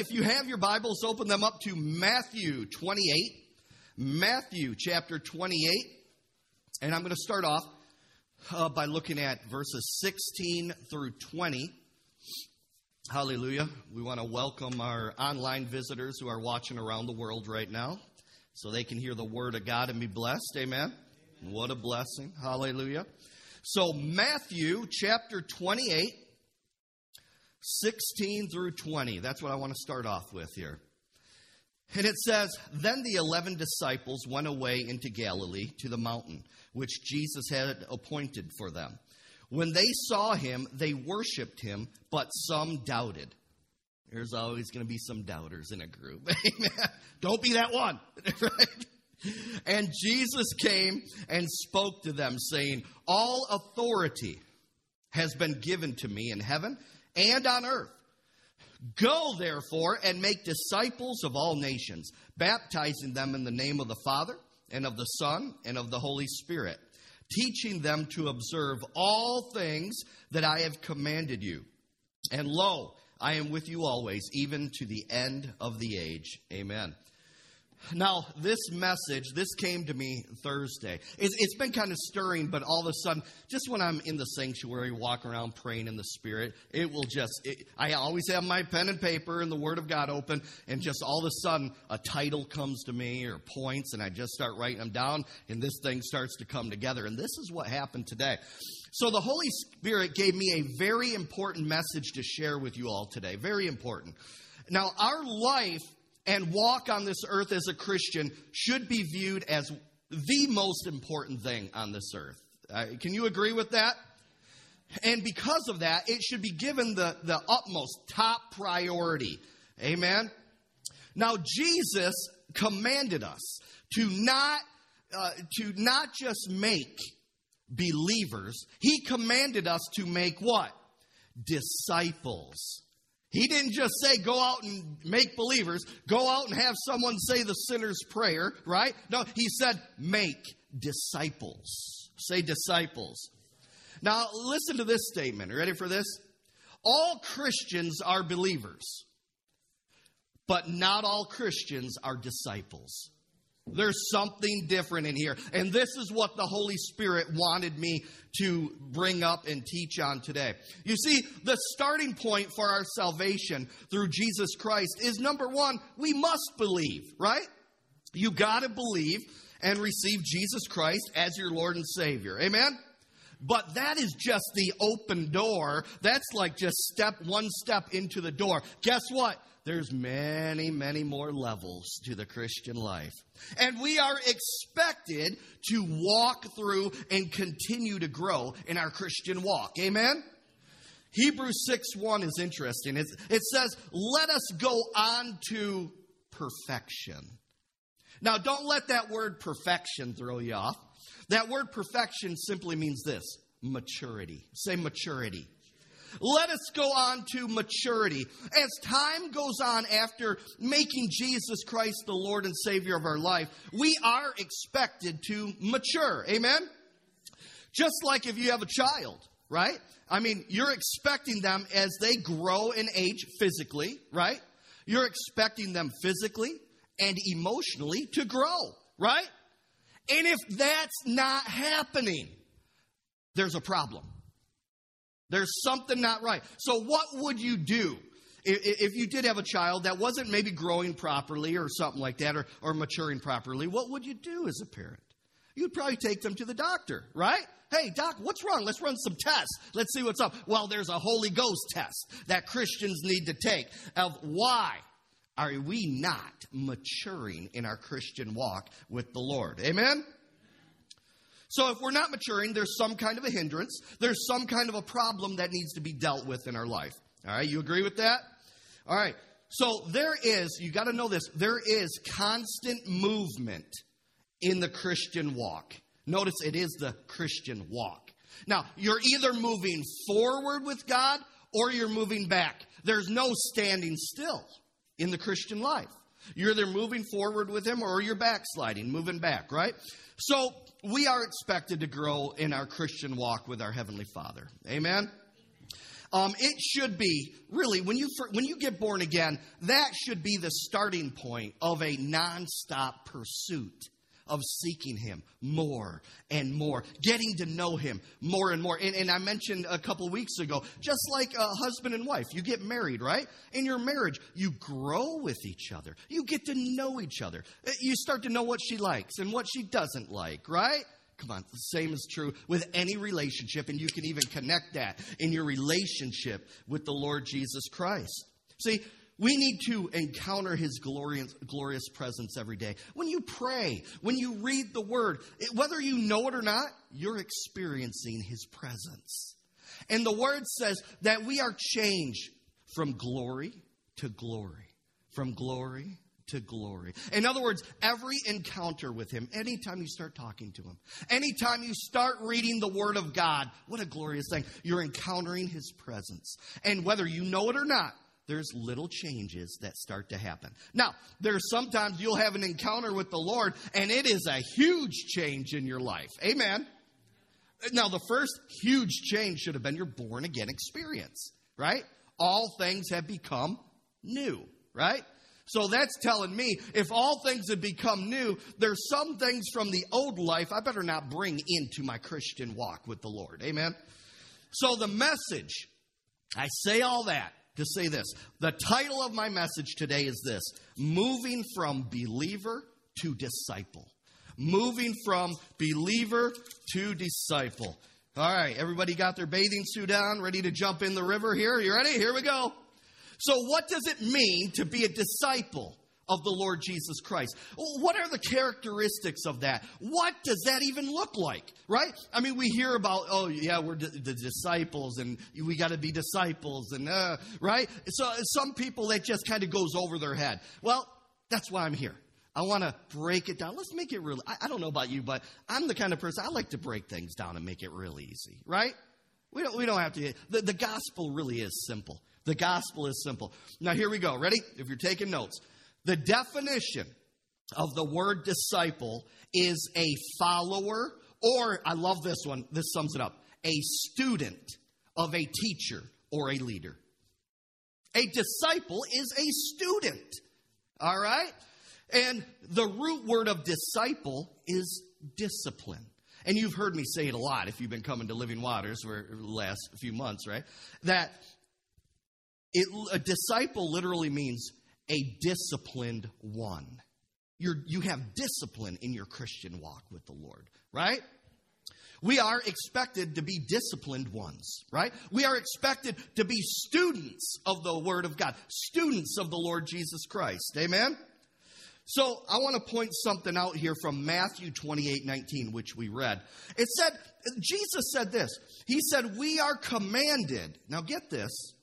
if you have your Bibles, open them up to Matthew 28. Matthew chapter 28. And I'm going to start off uh, by looking at verses 16 through 20. Hallelujah. We want to welcome our online visitors who are watching around the world right now so they can hear the word of God and be blessed. Amen. Amen. What a blessing. Hallelujah. So, Matthew chapter 28, 16 through 20. That's what I want to start off with here. And it says, Then the eleven disciples went away into Galilee to the mountain, which Jesus had appointed for them. When they saw him, they worshiped him, but some doubted. There's always going to be some doubters in a group. Don't be that one. And Jesus came and spoke to them, saying, All authority has been given to me in heaven and on earth. Go, therefore, and make disciples of all nations, baptizing them in the name of the Father, and of the Son, and of the Holy Spirit, teaching them to observe all things that I have commanded you. And lo, I am with you always, even to the end of the age. Amen. Now, this message, this came to me Thursday. It's, it's been kind of stirring, but all of a sudden, just when I'm in the sanctuary, walking around praying in the Spirit, it will just, it, I always have my pen and paper and the Word of God open, and just all of a sudden, a title comes to me or points, and I just start writing them down, and this thing starts to come together. And this is what happened today. So, the Holy Spirit gave me a very important message to share with you all today. Very important. Now, our life and walk on this earth as a Christian should be viewed as the most important thing on this earth. Uh, can you agree with that? And because of that, it should be given the, the utmost top priority. Amen? Now, Jesus commanded us to not, uh, to not just make believers, He commanded us to make what? Disciples. He didn't just say, go out and make believers, go out and have someone say the sinner's prayer, right? No, he said, make disciples. Say disciples. Now, listen to this statement. Are you ready for this? All Christians are believers, but not all Christians are disciples. There's something different in here. And this is what the Holy Spirit wanted me to bring up and teach on today. You see, the starting point for our salvation through Jesus Christ is number one, we must believe, right? You got to believe and receive Jesus Christ as your Lord and Savior. Amen? But that is just the open door. That's like just step one step into the door. Guess what? There's many, many more levels to the Christian life. And we are expected to walk through and continue to grow in our Christian walk. Amen? Hebrews 6 1 is interesting. It, it says, Let us go on to perfection. Now, don't let that word perfection throw you off. That word perfection simply means this maturity. Say maturity. Let us go on to maturity. As time goes on after making Jesus Christ the Lord and Savior of our life, we are expected to mature. Amen? Just like if you have a child, right? I mean, you're expecting them as they grow in age physically, right? You're expecting them physically and emotionally to grow, right? And if that's not happening, there's a problem. There's something not right. So, what would you do if you did have a child that wasn't maybe growing properly or something like that or, or maturing properly? What would you do as a parent? You'd probably take them to the doctor, right? Hey, doc, what's wrong? Let's run some tests. Let's see what's up. Well, there's a Holy Ghost test that Christians need to take of why are we not maturing in our Christian walk with the Lord? Amen? So if we're not maturing, there's some kind of a hindrance. There's some kind of a problem that needs to be dealt with in our life. All right, you agree with that? All right. So there is, you got to know this, there is constant movement in the Christian walk. Notice it is the Christian walk. Now, you're either moving forward with God or you're moving back. There's no standing still in the Christian life. You're either moving forward with Him or you're backsliding, moving back, right? So we are expected to grow in our Christian walk with our Heavenly Father. Amen? Um, it should be really when you when you get born again, that should be the starting point of a nonstop pursuit of seeking Him more and more, getting to know Him more and more. And, and I mentioned a couple weeks ago, just like a husband and wife, you get married, right? In your marriage, you grow with each other. You get to know each other. Uh, you start to know what she likes and what she doesn't like, right? Come on, the same is true with any relationship, and you can even connect that in your relationship with the Lord Jesus Christ. See, we need to encounter his glorious, glorious presence every day. When you pray, when you read the word, whether you know it or not, you're experiencing his presence. And the word says that we are changed from glory to glory, from glory to glory. In other words, every encounter with Him, anytime you start talking to Him, anytime you start reading the Word of God, what a glorious thing. You're encountering His presence. And whether you know it or not, there's little changes that start to happen. Now, there's sometimes you'll have an encounter with the Lord and it is a huge change in your life. Amen. Now, the first huge change should have been your born again experience, right? All things have become new, right? So that's telling me if all things have become new, there's some things from the old life I better not bring into my Christian walk with the Lord. Amen. So the message, I say all that to say this. The title of my message today is this Moving from Believer to Disciple. Moving from believer to disciple. All right, everybody got their bathing suit on, ready to jump in the river here? You ready? Here we go. So, what does it mean to be a disciple? Of the Lord Jesus Christ. What are the characteristics of that? What does that even look like? Right? I mean, we hear about, oh, yeah, we're the disciples and we got to be disciples and, uh, right? So some people, that just kind of goes over their head. Well, that's why I'm here. I want to break it down. Let's make it real. I, I don't know about you, but I'm the kind of person I like to break things down and make it real easy, right? We don't, we don't have to. The, the gospel really is simple. The gospel is simple. Now, here we go. Ready? If you're taking notes, the definition of the word disciple is a follower, or I love this one, this sums it up a student of a teacher or a leader. A disciple is a student, all right? And the root word of disciple is discipline. And you've heard me say it a lot if you've been coming to Living Waters for the last few months, right? That it, a disciple literally means a disciplined one. You're, you have discipline in your Christian walk with the Lord, right? We are expected to be disciplined ones, right? We are expected to be students of the Word of God, students of the Lord Jesus Christ. Amen? So I want to point something out here from Matthew 28 19, which we read. It said, Jesus said this. He said, We are commanded. Now get this.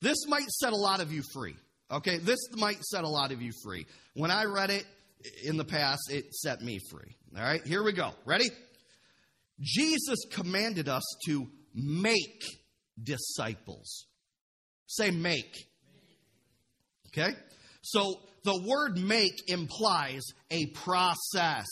This might set a lot of you free. Okay, this might set a lot of you free. When I read it in the past, it set me free. All right, here we go. Ready? Jesus commanded us to make disciples. Say make. Okay? So the word make implies a process.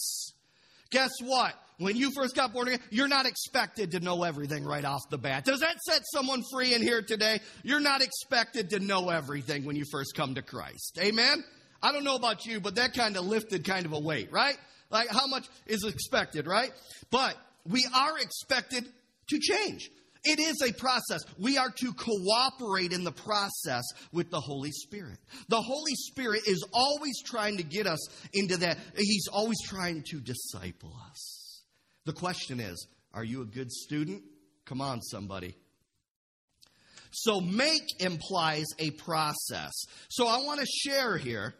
Guess what? When you first got born again, you're not expected to know everything right off the bat. Does that set someone free in here today? You're not expected to know everything when you first come to Christ. Amen? I don't know about you, but that kind of lifted kind of a weight, right? Like how much is expected, right? But we are expected to change. It is a process. We are to cooperate in the process with the Holy Spirit. The Holy Spirit is always trying to get us into that. He's always trying to disciple us. The question is are you a good student? Come on, somebody. So, make implies a process. So, I want to share here.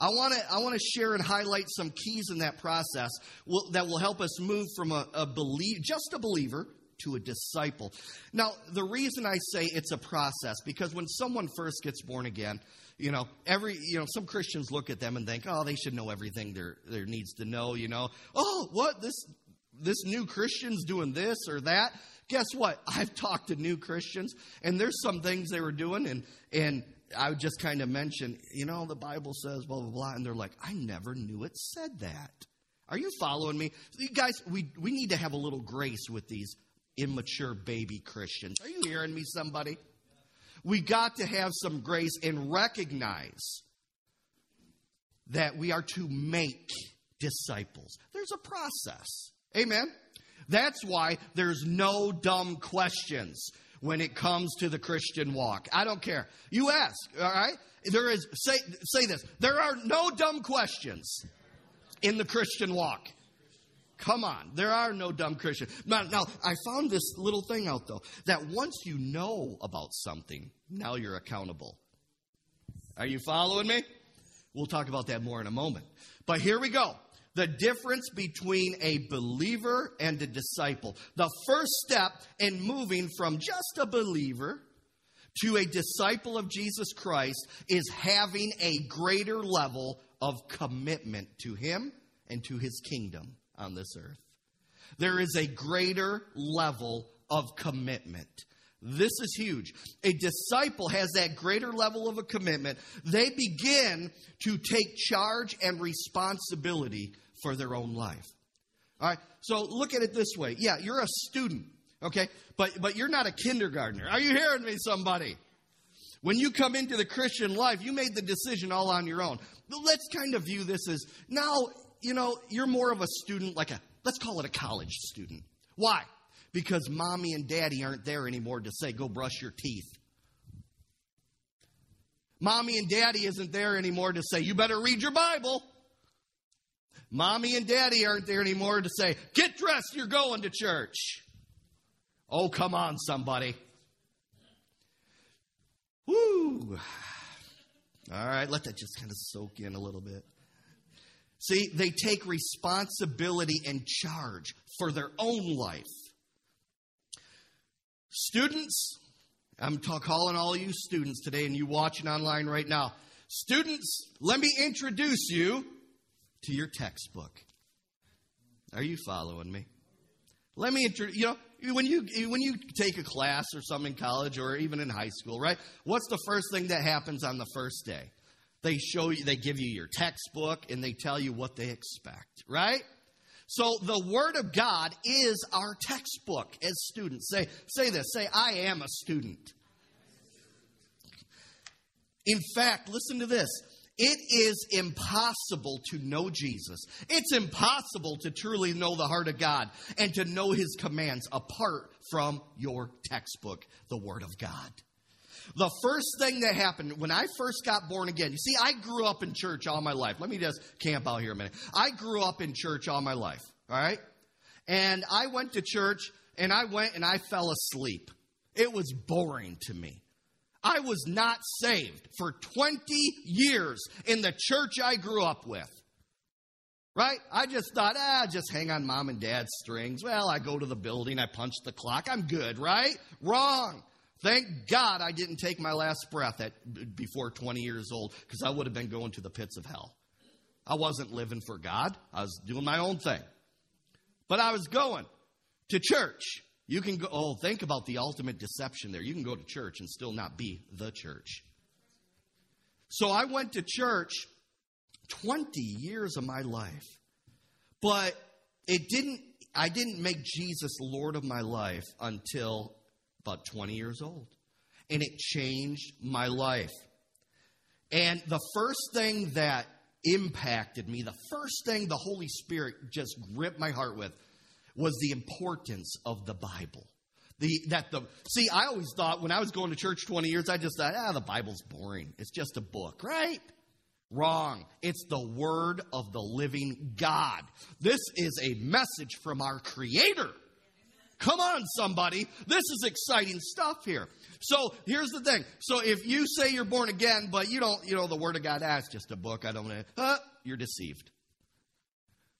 I want to I want to share and highlight some keys in that process will, that will help us move from a, a believe, just a believer to a disciple. Now, the reason I say it's a process because when someone first gets born again, you know, every you know, some Christians look at them and think, oh, they should know everything there there needs to know. You know, oh, what this this new Christian's doing this or that. Guess what? I've talked to new Christians, and there's some things they were doing, and and I would just kind of mention, you know, the Bible says blah blah blah, and they're like, I never knew it said that. Are you following me? You guys, we we need to have a little grace with these immature baby Christians. Are you hearing me, somebody? We got to have some grace and recognize that we are to make disciples. There's a process. Amen. That's why there's no dumb questions when it comes to the Christian walk. I don't care. You ask, all right? There is say say this. There are no dumb questions in the Christian walk. Come on, there are no dumb Christians. Now, now, I found this little thing out though that once you know about something, now you're accountable. Are you following me? We'll talk about that more in a moment. But here we go. The difference between a believer and a disciple. The first step in moving from just a believer to a disciple of Jesus Christ is having a greater level of commitment to Him and to His kingdom on this earth. There is a greater level of commitment. This is huge. A disciple has that greater level of a commitment. They begin to take charge and responsibility for their own life. All right. So look at it this way. Yeah, you're a student, okay? But but you're not a kindergartner. Are you hearing me somebody? When you come into the Christian life, you made the decision all on your own. Let's kind of view this as now, you know, you're more of a student like a let's call it a college student. Why? Because mommy and daddy aren't there anymore to say go brush your teeth. Mommy and daddy isn't there anymore to say you better read your Bible. Mommy and daddy aren't there anymore to say, get dressed, you're going to church. Oh, come on, somebody. Woo. All right, let that just kind of soak in a little bit. See, they take responsibility and charge for their own life. Students, I'm calling all you students today and you watching online right now. Students, let me introduce you to your textbook. Are you following me? Let me introduce, you know, when you when you take a class or something in college or even in high school, right? What's the first thing that happens on the first day? They show you, they give you your textbook and they tell you what they expect, right? So the Word of God is our textbook as students. Say, say this. Say, I am a student. In fact, listen to this. It is impossible to know Jesus. It's impossible to truly know the heart of God and to know His commands apart from your textbook, the Word of God. The first thing that happened when I first got born again, you see, I grew up in church all my life. Let me just camp out here a minute. I grew up in church all my life, all right? And I went to church and I went and I fell asleep. It was boring to me. I was not saved for 20 years in the church I grew up with. Right? I just thought, ah, just hang on mom and dad's strings. Well, I go to the building, I punch the clock, I'm good, right? Wrong. Thank God I didn't take my last breath at before 20 years old because I would have been going to the pits of hell. I wasn't living for God. I was doing my own thing. But I was going to church. You can go, oh, think about the ultimate deception there. You can go to church and still not be the church. So I went to church 20 years of my life, but it didn't, I didn't make Jesus Lord of my life until about 20 years old. And it changed my life. And the first thing that impacted me, the first thing the Holy Spirit just gripped my heart with was the importance of the Bible. The, that the see, I always thought when I was going to church 20 years, I just thought, ah, the Bible's boring. It's just a book, right? Wrong. It's the Word of the living God. This is a message from our Creator. Come on, somebody. This is exciting stuff here. So here's the thing. So if you say you're born again, but you don't, you know, the Word of God, that's just a book. I don't know. Huh? You're deceived.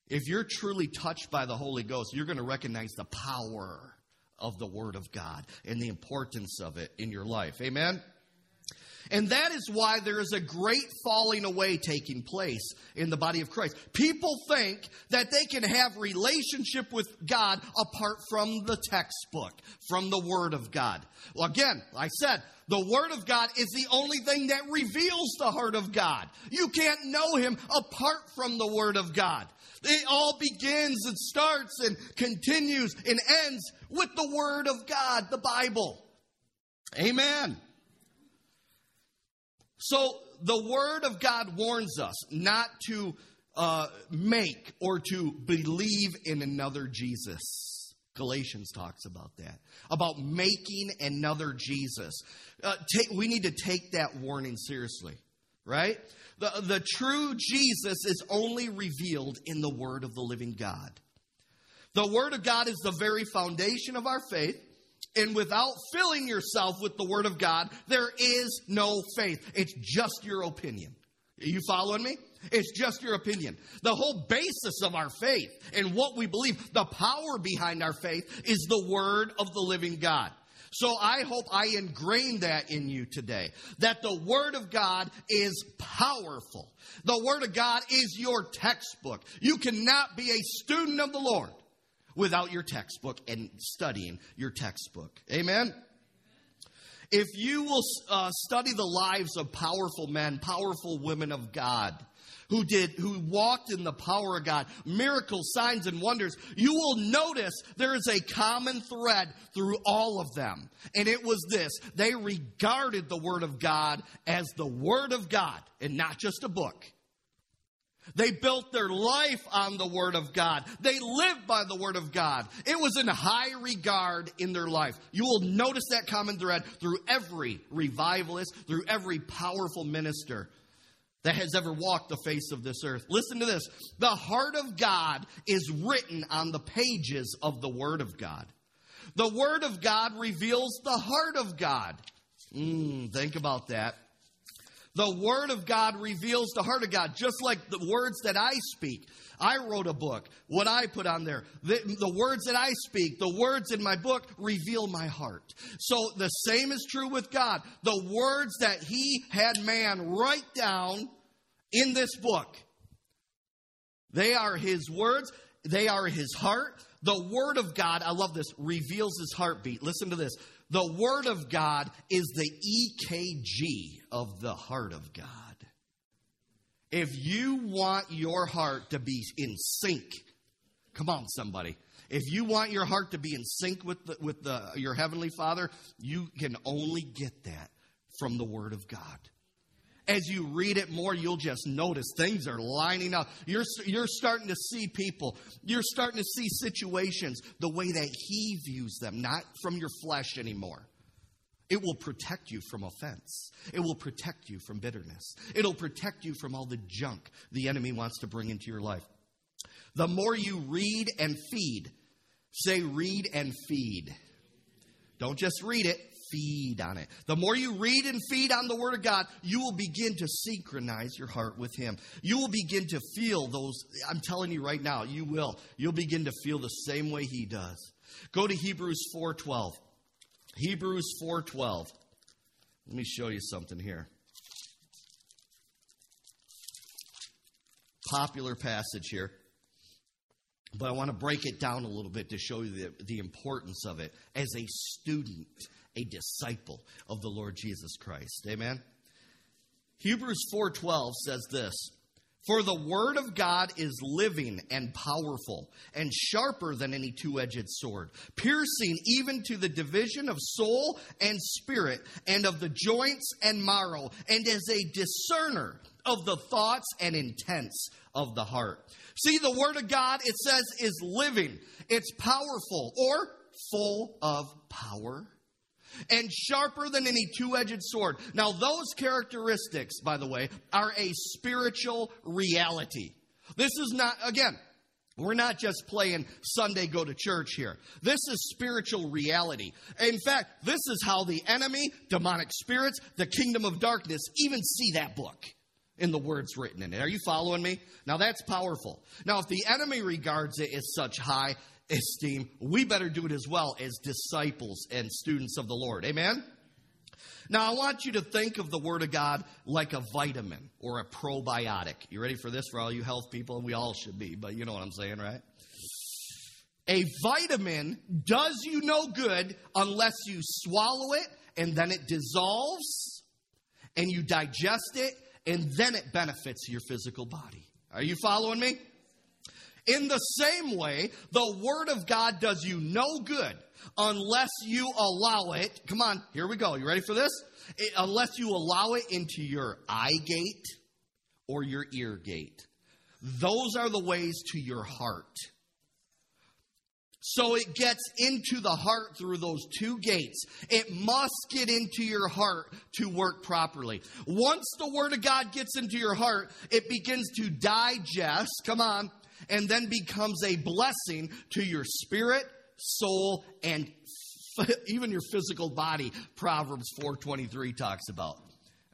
If you're truly touched by the Holy Ghost, you're going to recognize the power of the Word of God and the importance of it in your life. Amen? And that is why there is a great falling away taking place in the body of Christ. People think that they can have relationship with God apart from the textbook, from the Word of God. Well, again, I said, the Word of God is the only thing that reveals the heart of God. You can't know Him apart from the Word of God. It all begins and starts and continues and ends with the Word of God, the Bible. Amen. So the Word of God warns us not to uh, make or to believe in another Jesus. Galatians talks about that, about making another Jesus. Uh, take, we need to take that warning seriously, right? The, the true Jesus is only revealed in the Word of the living God. The Word of God is the very foundation of our faith. And without filling yourself with the Word of God, there is no faith. It's just your opinion. Are you following me? It's just your opinion. The whole basis of our faith and what we believe, the power behind our faith, is the Word of the living God. So I hope I ingrain that in you today that the Word of God is powerful. The Word of God is your textbook. You cannot be a student of the Lord without your textbook and studying your textbook. Amen? If you will uh, study the lives of powerful men, powerful women of God, who did, who walked in the power of God, miracles, signs, and wonders, you will notice there is a common thread through all of them. And it was this they regarded the Word of God as the Word of God and not just a book. They built their life on the Word of God. They lived by the Word of God. It was in high regard in their life. You will notice that common thread through every revivalist, through every powerful minister that has ever walked the face of this earth. Listen to this the heart of God is written on the pages of the Word of God. The Word of God reveals the heart of God. Mm, think about that. The Word of God reveals the heart of God, just like the words that I speak. I wrote a book. What I put on there, the, the, words that I speak, the words in my book reveal my heart. So the same is true with God. The words that He had man write down in this book, they are His words, they are His heart. The Word of God, I love this, reveals His heartbeat. Listen to this. The Word of God is the EKG of the heart of God. If you want your heart to be in sync, come on, somebody. If you want your heart to be in sync with, the, with the, your Heavenly Father, you can only get that from the Word of God as you read it more, you'll just notice things are lining up. You're, you're starting to see people, you're starting to see situations the way that He views them, not from your flesh anymore. It will protect you from offense. It will protect you from bitterness. It'll protect you from all the junk the enemy wants to bring into your life. The more you read and feed, say read and feed. Don't just read it, feed on it. The more you read and feed on the Word of God, you will begin to synchronize your heart with Him. You will begin to feel those, I'm telling you right now, you will. You'll begin to feel the same way He does. Go to Hebrews 4.12. Hebrews 4.12. Let me show you something here. Popular passage here. But I want to break it down a little bit to show you the, the importance of it as a student a disciple of the Lord Jesus Christ. Amen. Hebrews 4:12 says this, "For the word of God is living and powerful and sharper than any two-edged sword, piercing even to the division of soul and spirit and of the joints and marrow, and is a discerner of the thoughts and intents of the heart." See, the word of God, it says, is living. It's powerful or full of power and sharper than any two edged sword. Now, those characteristics, by the way, are a spiritual reality. This is not, again, we're not just playing Sunday go to church here. This is spiritual reality. In fact, this is how the enemy, demonic spirits, the kingdom of darkness even see that book in the words written in it. Are you following me? Now that's powerful. Now, if the enemy regards it as such high, esteem, we better do it as well as disciples and students of the Lord. Amen? Now, I want you to think of the Word of God like a vitamin or a probiotic. You ready for this for all you health people? We all should be, but you know what I'm saying, right? A vitamin does you no good unless you swallow it and then it dissolves and you digest it and then it benefits your physical body. Are you following me? In the same way, the Word of God does you no good unless you allow it. Come on, here we go. You ready for this? It, unless you allow it into your eye gate or your ear gate. Those are the ways to your heart. So it gets into the heart through those two gates. It must get into your heart to work properly. Once the Word of God gets into your heart, it begins to digest, come on, and then becomes a blessing to your spirit, soul, and even your physical body. Proverbs 4.23 talks about.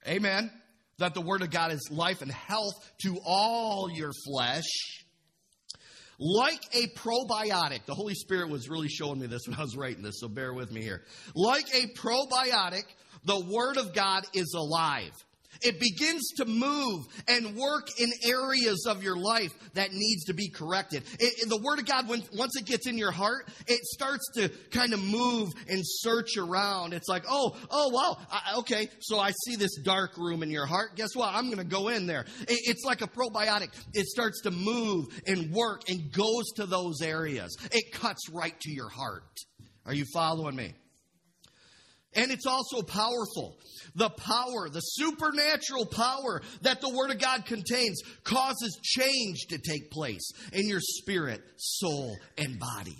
Amen. That the Word of God is life and health to all your flesh like a probiotic, the Holy Spirit was really showing me this when I was writing this, so bear with me here. Like a probiotic, the Word of God is alive. It begins to move and work in areas of your life that needs to be corrected. It, the Word of God, when, once it gets in your heart, it starts to kind of move and search around. It's like, oh, oh, wow, I, okay, so I see this dark room in your heart. Guess what? I'm going to go in there. It, it's like a probiotic. It starts to move and work and goes to those areas. It cuts right to your heart. Are you following me? And it's also powerful. The power, the supernatural power that the Word of God contains causes change to take place in your spirit, soul, and body.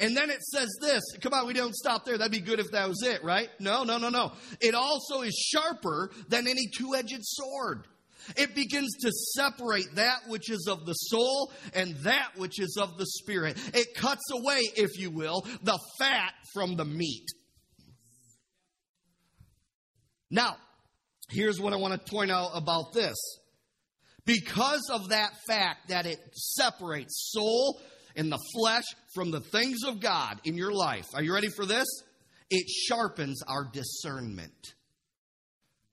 And then it says this. Come on, we don't stop there. That'd be good if that was it, right? No, no, no, no. It also is sharper than any two edged sword. It begins to separate that which is of the soul and that which is of the spirit. It cuts away, if you will, the fat from the meat. Now, here's what I want to point out about this. Because of that fact that it separates soul and the flesh from the things of God in your life, are you ready for this? It sharpens our discernment.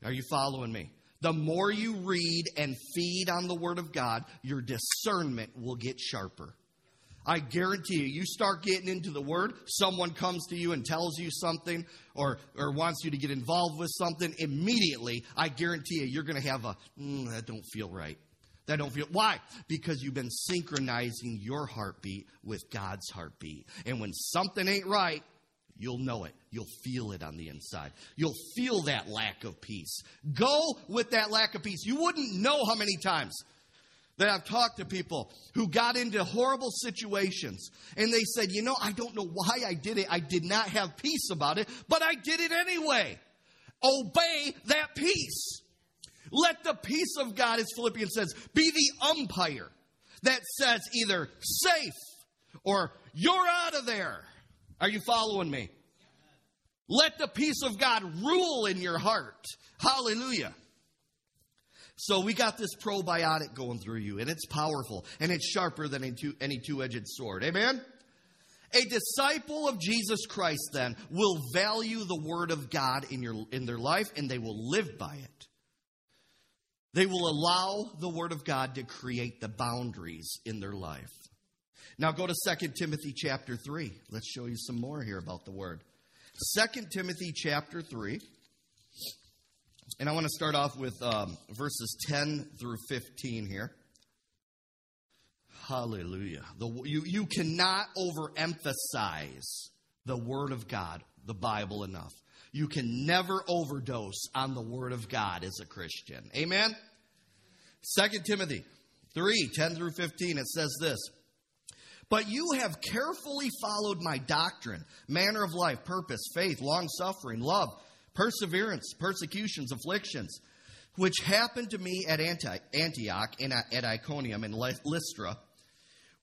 Are you following me? The more you read and feed on the Word of God, your discernment will get sharper. I guarantee you, you start getting into the Word, someone comes to you and tells you something or, or wants you to get involved with something, immediately, I guarantee you, you're going to have a, mm, that don't feel right. That don't feel, why? Because you've been synchronizing your heartbeat with God's heartbeat. And when something ain't right, You'll know it. You'll feel it on the inside. You'll feel that lack of peace. Go with that lack of peace. You wouldn't know how many times that I've talked to people who got into horrible situations and they said, you know, I don't know why I did it. I did not have peace about it, but I did it anyway. Obey that peace. Let the peace of God, as Philippians says, be the umpire that says either safe or you're out of there. Are you following me? Let the peace of God rule in your heart. Hallelujah. So we got this probiotic going through you, and it's powerful, and it's sharper than any two edged sword. Amen? A disciple of Jesus Christ, then, will value the Word of God in, your, in their life, and they will live by it. They will allow the Word of God to create the boundaries in their life. Now go to 2 Timothy chapter 3. Let's show you some more here about the Word. 2 Timothy chapter 3. And I want to start off with um, verses 10 through 15 here. Hallelujah. The, you, you cannot overemphasize the Word of God, the Bible, enough. You can never overdose on the Word of God as a Christian. Amen? 2 Timothy 3 10 through 15, it says this. But you have carefully followed my doctrine, manner of life, purpose, faith, long suffering, love perseverance, persecutions, afflictions, which happened to me at Antioch and at Iconium and Lystra,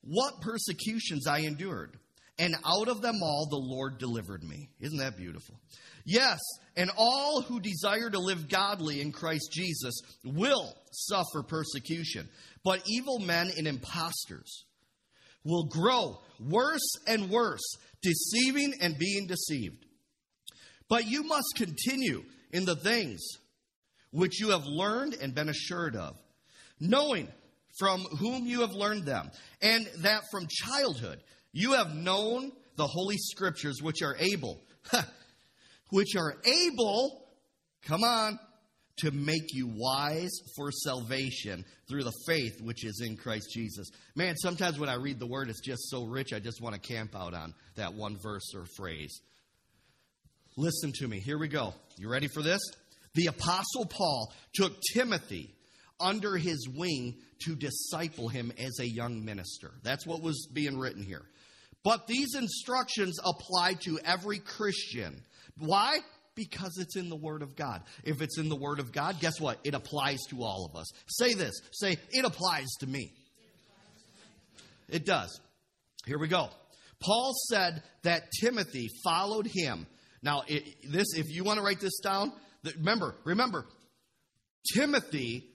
what persecutions I endured. And out of them all the Lord delivered me. Isn't that beautiful? Yes, and all who desire to live godly in Christ Jesus will suffer persecution. But evil men and impostors will grow worse and worse, deceiving and being deceived. But you must continue in the things which you have learned and been assured of, knowing from whom you have learned them, and that from childhood you have known the Holy Scriptures, which are able, which are able, come on, to make you wise for salvation through the faith which is in Christ Jesus. Man, sometimes when I read the word, it's just so rich, I just want to camp out on that one verse or phrase. Listen to me. Here we go. You ready for this? The Apostle Paul took Timothy under his wing to disciple him as a young minister. That's what was being written here. But these instructions apply to every Christian. Why? Because it's in the Word of God. If it's in the Word of God, guess what? It applies to all of us. Say this say, it applies to me. It does. Here we go. Paul said that Timothy followed him. Now, it, this, if you want to write this down, remember, remember, Timothy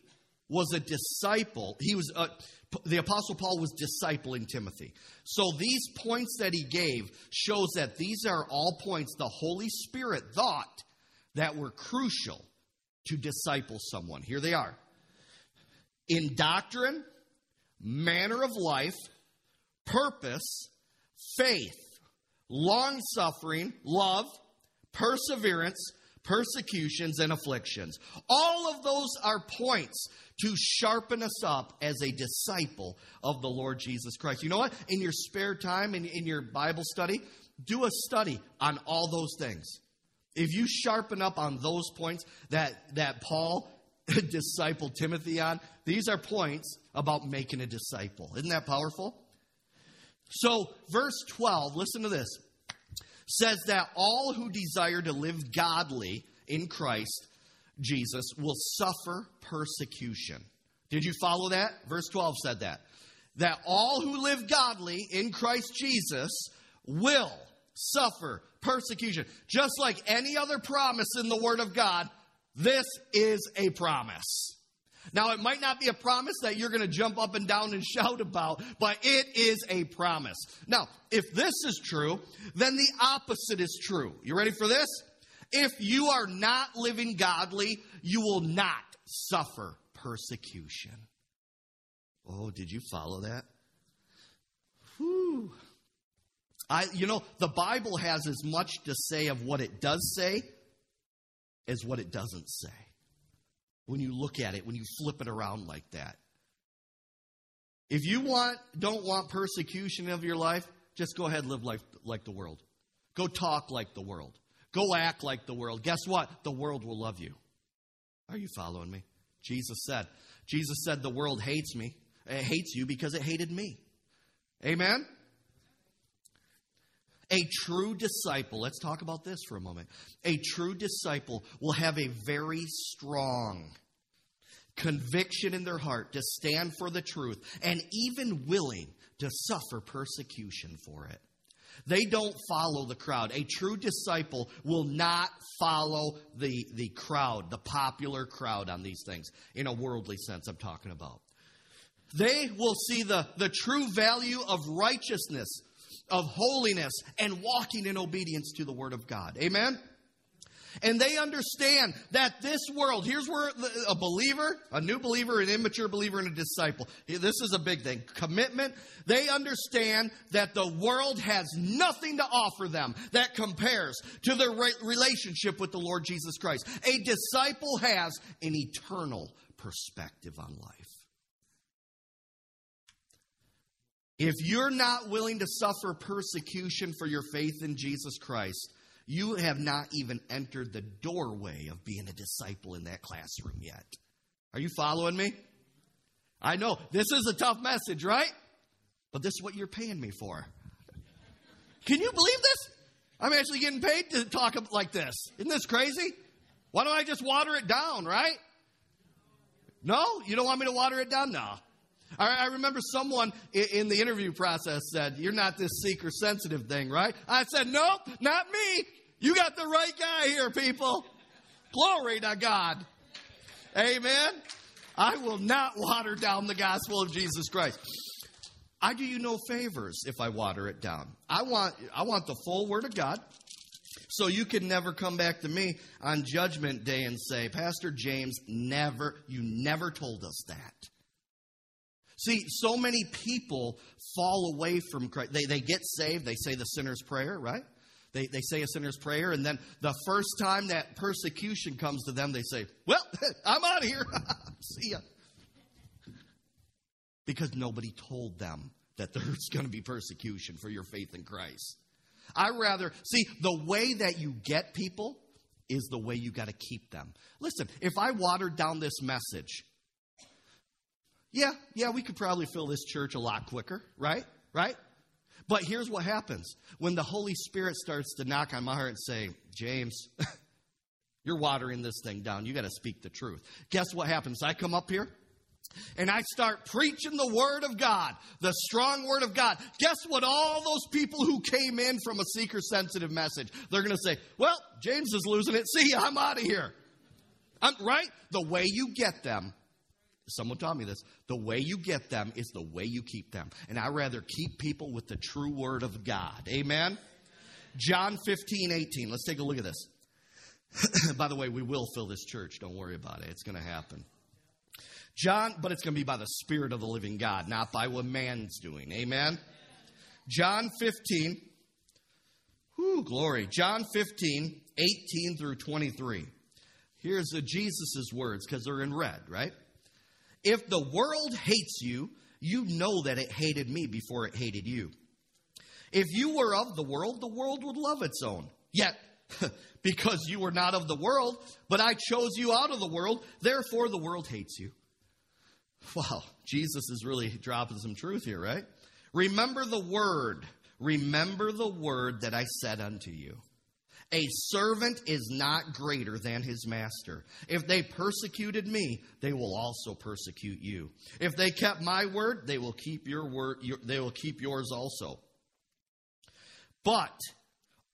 was a disciple. He was uh, a, the apostle Paul was discipling Timothy. So these points that he gave shows that these are all points the Holy Spirit thought that were crucial to disciple someone. Here they are. In doctrine, manner of life, purpose, faith, long suffering, love, perseverance, persecutions, and afflictions. All of those are points to sharpen us up as a disciple of the Lord Jesus Christ. You know what? In your spare time, in, in your Bible study, do a study on all those things. If you sharpen up on those points that, that Paul discipled Timothy on, these are points about making a disciple. Isn't that powerful? So, verse 12, listen to this says that all who desire to live godly in Christ Jesus will suffer persecution. Did you follow that? Verse 12 said that. That all who live godly in Christ Jesus will suffer persecution. Just like any other promise in the Word of God, this is a promise. Now, it might not be a promise that you're going to jump up and down and shout about, but it is a promise. Now, if this is true, then the opposite is true. You ready for this? If you are not living godly, you will not suffer persecution. Oh, did you follow that? Whew. I, you know, the Bible has as much to say of what it does say as what it doesn't say when you look at it, when you flip it around like that. If you want, don't want persecution of your life, just go ahead and live life like the world. Go talk like the world. Go act like the world. Guess what? The world will love you. Are you following me? Jesus said. Jesus said the world hates me. It hates you because it hated me. Amen? A true disciple, let's talk about this for a moment. A true disciple will have a very strong conviction in their heart to stand for the truth and even willing to suffer persecution for it. They don't follow the crowd. A true disciple will not follow the, the crowd, the popular crowd on these things, in a worldly sense, I'm talking about. They will see the, the true value of righteousness of holiness and walking in obedience to the Word of God. Amen? And they understand that this world, here's where a believer, a new believer, an immature believer, and a disciple, this is a big thing. Commitment. They understand that the world has nothing to offer them that compares to their relationship with the Lord Jesus Christ. A disciple has an eternal perspective on life. If you're not willing to suffer persecution for your faith in Jesus Christ, you have not even entered the doorway of being a disciple in that classroom yet. Are you following me? I know this is a tough message, right? But this is what you're paying me for. Can you believe this? I'm actually getting paid to talk like this. Isn't this crazy? Why don't I just water it down, right? No? You don't want me to water it down? No. I remember someone in the interview process said, You're not this seeker sensitive thing, right? I said, Nope, not me. You got the right guy here, people. Glory to God. Amen. I will not water down the gospel of Jesus Christ. I do you no favors if I water it down. I want, I want the full word of God. So you can never come back to me on judgment day and say, Pastor James, never, you never told us that. See, so many people fall away from Christ. They, they get saved, they say the sinner's prayer, right? They, they say a sinner's prayer, and then the first time that persecution comes to them, they say, Well, I'm out of here. See ya. Because nobody told them that there's going to be persecution for your faith in Christ. I rather see the way that you get people is the way you got to keep them. Listen, if I watered down this message, yeah, yeah, we could probably fill this church a lot quicker, right? Right? But here's what happens when the Holy Spirit starts to knock on my heart and say, James, you're watering this thing down. You got to speak the truth. Guess what happens? I come up here and I start preaching the Word of God, the strong Word of God. Guess what? All those people who came in from a seeker sensitive message, they're going to say, Well, James is losing it. See, I'm out of here. I'm, right? The way you get them Someone taught me this. The way you get them is the way you keep them. And I rather keep people with the true word of God. Amen? John 15, 18. Let's take a look at this. by the way, we will fill this church. Don't worry about it. It's going to happen. John, but it's going to be by the Spirit of the living God, not by what man's doing. Amen? John 15. Whoo, glory. John 15, 18 through 23. Here's Jesus' words because they're in red, right? If the world hates you, you know that it hated me before it hated you. If you were of the world, the world would love its own. Yet, because you were not of the world, but I chose you out of the world, therefore the world hates you. Wow, Jesus is really dropping some truth here, right? Remember the word. Remember the word that I said unto you. A servant is not greater than his master. If they persecuted me, they will also persecute you. If they kept my word, they will keep your word your, they will keep yours also. But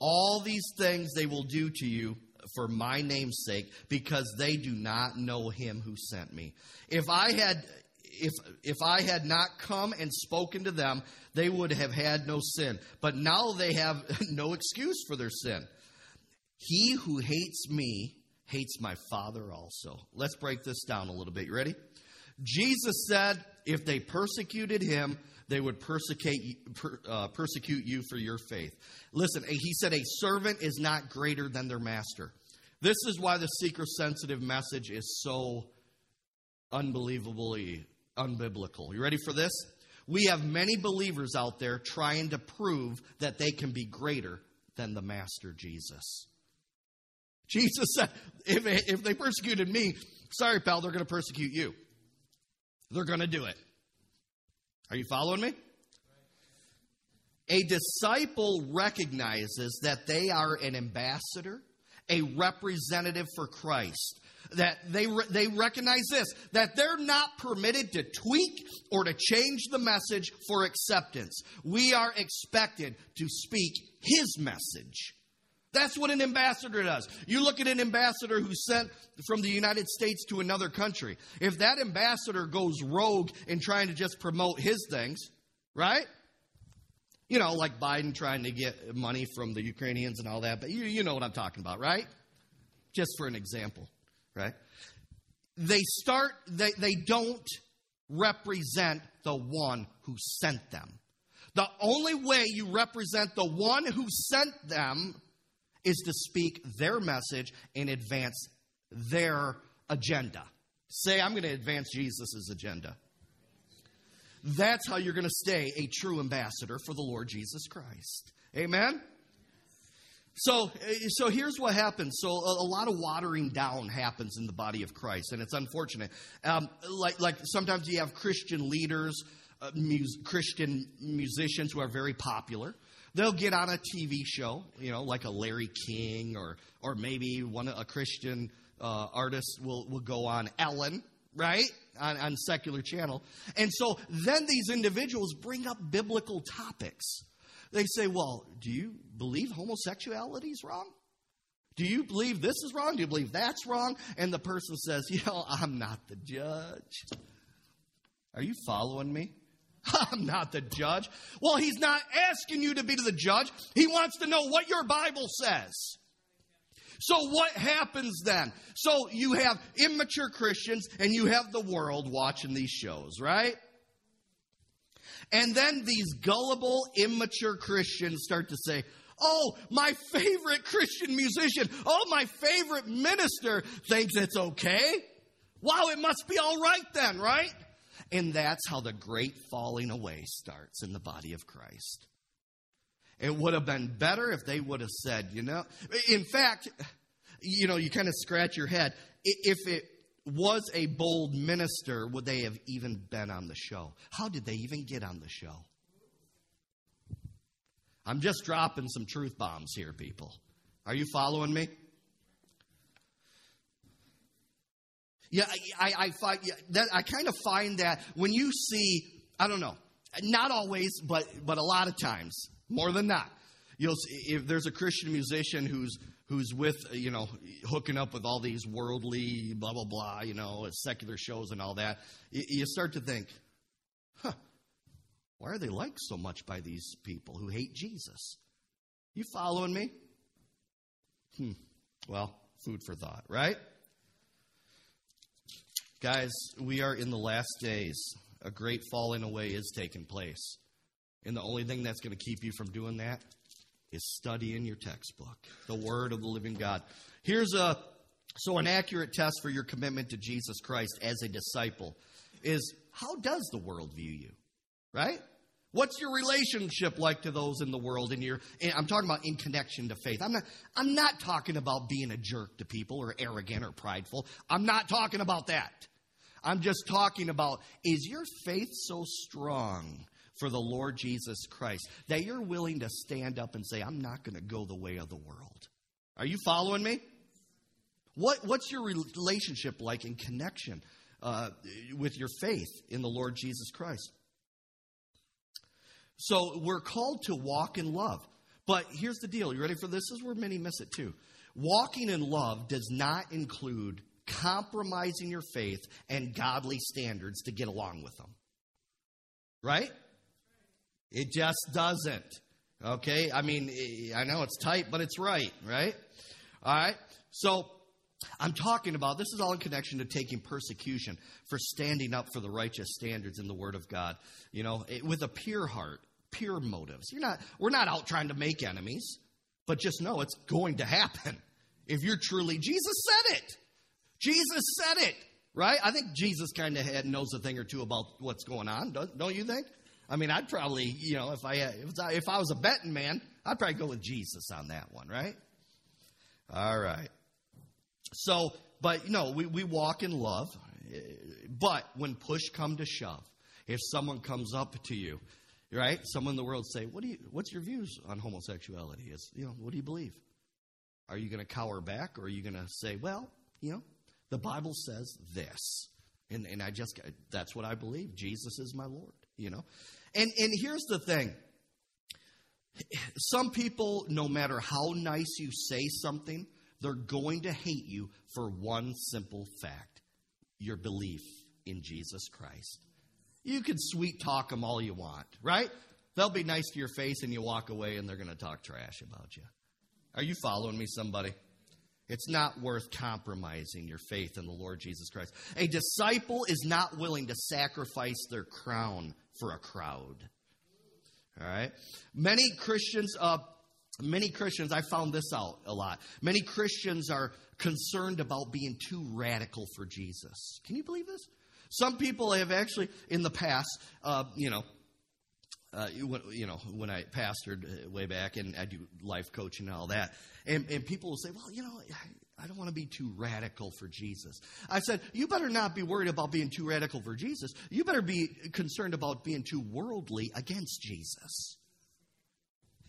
all these things they will do to you for my name's sake because they do not know him who sent me. If I had if if I had not come and spoken to them, they would have had no sin. But now they have no excuse for their sin. He who hates me hates my Father also. Let's break this down a little bit. You ready? Jesus said, if they persecuted him, they would persecute, uh, persecute you for your faith. Listen, he said, a servant is not greater than their master. This is why the seeker sensitive message is so unbelievably unbiblical. You ready for this? We have many believers out there trying to prove that they can be greater than the Master Jesus. Jesus said, if, if they persecuted me, sorry, pal, they're going to persecute you. They're going to do it. Are you following me? A disciple recognizes that they are an ambassador, a representative for Christ. That they, they recognize this, that they're not permitted to tweak or to change the message for acceptance. We are expected to speak His message. That's what an ambassador does. You look at an ambassador who's sent from the United States to another country. If that ambassador goes rogue in trying to just promote his things, right? You know, like Biden trying to get money from the Ukrainians and all that, but you, you know what I'm talking about, right? Just for an example, right? They start, they, they don't represent the one who sent them. The only way you represent the one who sent them is to speak their message and advance their agenda. Say, I'm going to advance Jesus' agenda. That's how you're going to stay a true ambassador for the Lord Jesus Christ. Amen? So, so here's what happens. So, a, a, lot of watering down happens in the body of Christ, and it's unfortunate. Um, like, like sometimes you have Christian leaders, uh, mus- Christian musicians who are very popular they'll get on a TV show, you know, like a Larry King or or maybe one a Christian uh, artist will will go on Ellen, right, on, on secular channel, and so then these individuals bring up biblical topics. They say, "Well, do you believe homosexuality is wrong?" Do you believe this is wrong? Do you believe that's wrong? And the person says, You know, I'm not the judge. Are you following me? I'm not the judge. Well, he's not asking you to be the judge. He wants to know what your Bible says. So, what happens then? So, you have immature Christians and you have the world watching these shows, right? And then these gullible, immature Christians start to say, Oh, my favorite Christian musician. Oh, my favorite minister thinks it's okay. Wow, it must be all right then, right? And that's how the great falling away starts in the body of Christ. It would have been better if they would have said, you know, in fact, you know, you kind of scratch your head. If it was a bold minister, would they have even been on the show? How did they even get on the show? I'm just dropping some truth bombs here, people. Are you following me? Yeah, I, I, find yeah, that I kind of find that when you see, I don't know, not always, but but a lot of times, more than not, you'll see, if there's a Christian musician who's who's with you know hooking up with all these worldly blah blah blah, you know, secular shows and all that, you start to think, huh, why are they liked so much by these people who hate Jesus? You following me? Hmm. Well, food for thought, right? Guys, we are in the last days. A great falling away is taking place. And the only thing that's going to keep you from doing that is studying your textbook, the Word of the living God. Here's a so an accurate test for your commitment to Jesus Christ as a disciple is how does the world view you? Right? What's your relationship like to those in the world? And your, I'm talking about in connection to faith. I'm not, I'm not talking about being a jerk to people or arrogant or prideful. I'm not talking about that. I'm just talking about is your faith so strong for the Lord Jesus Christ that you're willing to stand up and say, I'm not going to go the way of the world? Are you following me? What, what's your relationship like in connection uh, with your faith in the Lord Jesus Christ? So we're called to walk in love. But here's the deal. You ready for this? This is where many miss it too. Walking in love does not include compromising your faith and godly standards to get along with them. Right? It just doesn't. Okay? I mean, I know it's tight, but it's right, right? All right? So, I'm talking about this is all in connection to taking persecution for standing up for the righteous standards in the Word of God, you know, with a pure heart, pure motives. You're not, we're not out trying to make enemies, but just know it's going to happen if you're truly, Jesus said it. Jesus said it, right? I think Jesus kind of knows a thing or two about what's going on, don't, you think? I mean, I'd probably, you know, if I, if I if I was a betting man, I'd probably go with Jesus on that one, right? All right. So, but you know, we, we walk in love, eh, but when push come to shove, if someone comes up to you, right? Someone in the world say, "What do you? What's your views on homosexuality? Is you know, what do you believe? Are you going to cower back, or are you going to say, well, you know, the Bible says this. And, and I just, that's what I believe. Jesus is my Lord, you know? And, and here's the thing. Some people, no matter how nice you say something, they're going to hate you for one simple fact your belief in Jesus Christ. You can sweet talk them all you want, right? They'll be nice to your face and you walk away and they're going to talk trash about you. Are you following me, somebody? It's not worth compromising your faith in the Lord Jesus Christ. A disciple is not willing to sacrifice their crown for a crowd. All right? Many Christians, uh, many Christians, I found this out a lot. Many Christians are concerned about being too radical for Jesus. Can you believe this? Some people have actually, in the past, uh, you know, uh, you know, when I pastored uh, way back and I do life coaching and all that, and, and people will say, well, you know, I don't want to be too radical for Jesus. I said, you better not be worried about being too radical for Jesus. You better be concerned about being too worldly against Jesus.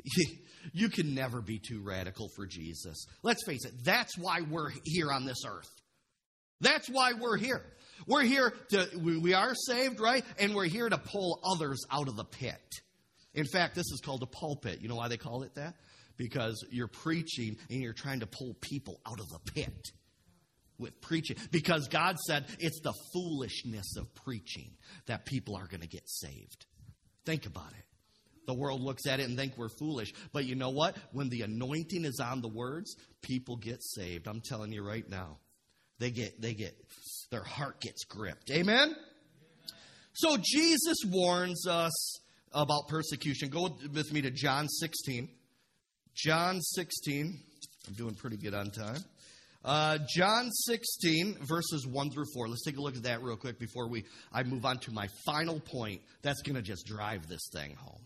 you can never be too radical for Jesus. Let's face it, that's why we're here on this earth. That's why we're here. We're here to, we are saved, right? And we're here to pull others out of the pit. In fact, this is called a pulpit. You know why they call it that? Because you're preaching and you're trying to pull people out of the pit with preaching. Because God said it's the foolishness of preaching that people are going to get saved. Think about it. The world looks at it and think we're foolish. But you know what? When the anointing is on the words, people get saved. I'm telling you right now. They get they get their heart gets gripped. Amen? So Jesus warns us about persecution. Go with me to John 16. John 16. I'm doing pretty good on time. Uh, John 16, verses 1 through 4. Let's take a look at that real quick before we I move on to my final point. That's going to just drive this thing home.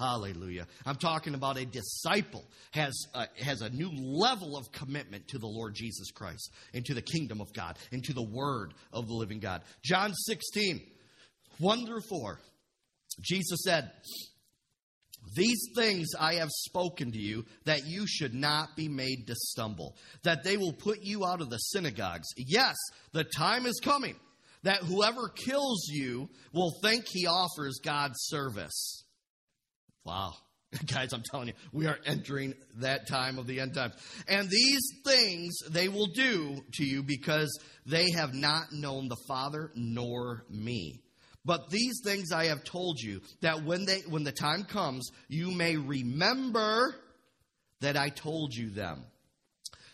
Hallelujah. I'm talking about a disciple has a, has a new level of commitment to the Lord Jesus Christ and to the kingdom of God and to the word of the living God. John 16, 1 through 4. Jesus said, these things I have spoken to you, that you should not be made to stumble, that they will put you out of the synagogues. Yes, the time is coming that whoever kills you will think he offers God's service. Wow. Guys, I'm telling you, we are entering that time of the end times. And these things they will do to you because they have not known the Father nor me. But these things I have told you, that when, they, when the time comes, you may remember that I told you them.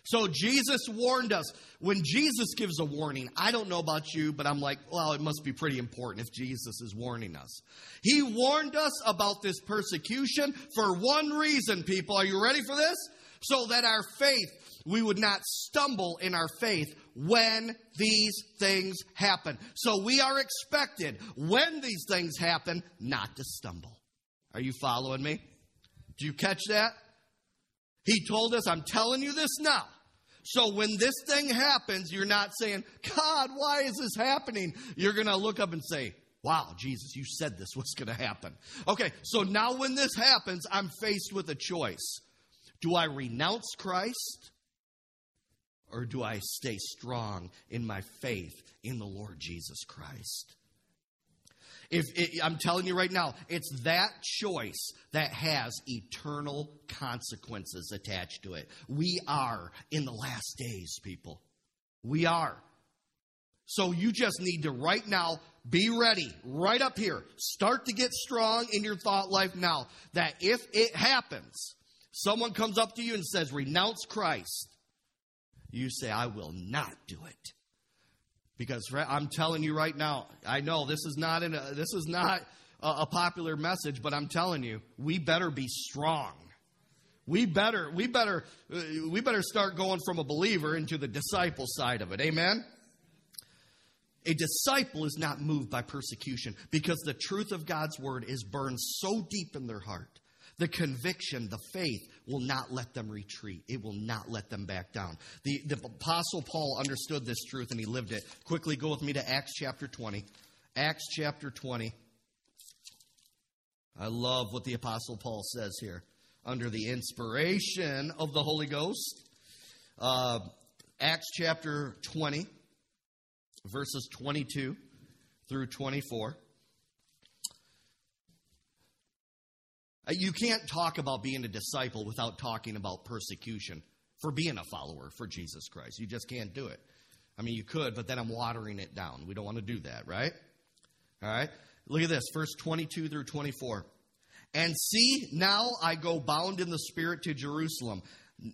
So Jesus warned us. When Jesus gives a warning, I don't know about you, but I'm like, well, it must be pretty important if Jesus is warning us. He warned us about this persecution for one reason, people. Are you ready for this? So that our faith, we would not stumble in our faith when these things happen. So we are expected, when these things happen, not to stumble. Are you following me? Do you catch that? He told us, I'm telling you this now. So when this thing happens, you're not saying, God, why is this happening? You're going to look up and say, Wow, Jesus, you said this was going to happen. Okay, so now when this happens, I'm faced with a choice. Do I renounce Christ or do I stay strong in my faith in the Lord Jesus Christ? If it, I'm telling you right now, it's that choice that has eternal consequences attached to it. We are in the last days, people. We are. So you just need to right now be ready, right up here. Start to get strong in your thought life now that if it happens, someone comes up to you and says, renounce Christ you say, I will not do it. Because I'm telling you right now, I know this is not, a, this is not a, a popular message, but I'm telling you, we better be strong. We better, we better, uh, we better start going from a believer into the disciple side of it. Amen? A disciple is not moved by persecution because the truth of God's word is burned so deep in their heart the conviction, the faith will not let them retreat. It will not let them back down. The, the Apostle Paul understood this truth and he lived it. Quickly go with me to Acts chapter 20. Acts chapter 20. I love what the Apostle Paul says here. Under the inspiration of the Holy Ghost. Uh, Acts chapter 20, verses 22 through 24. Uh, you can't talk about being a disciple without talking about persecution for being a follower for Jesus Christ. You just can't do it. I mean, you could, but then I'm watering it down. We don't want to do that, right? All right. Look at this, verse 22 through 24. And see, now I go bound in the Spirit to Jerusalem